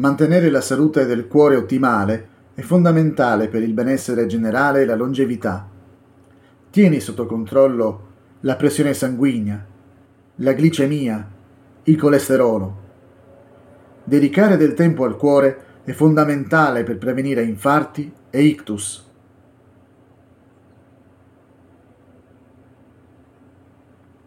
Mantenere la salute del cuore ottimale è fondamentale per il benessere generale e la longevità. Tieni sotto controllo la pressione sanguigna, la glicemia, il colesterolo. Dedicare del tempo al cuore è fondamentale per prevenire infarti e ictus.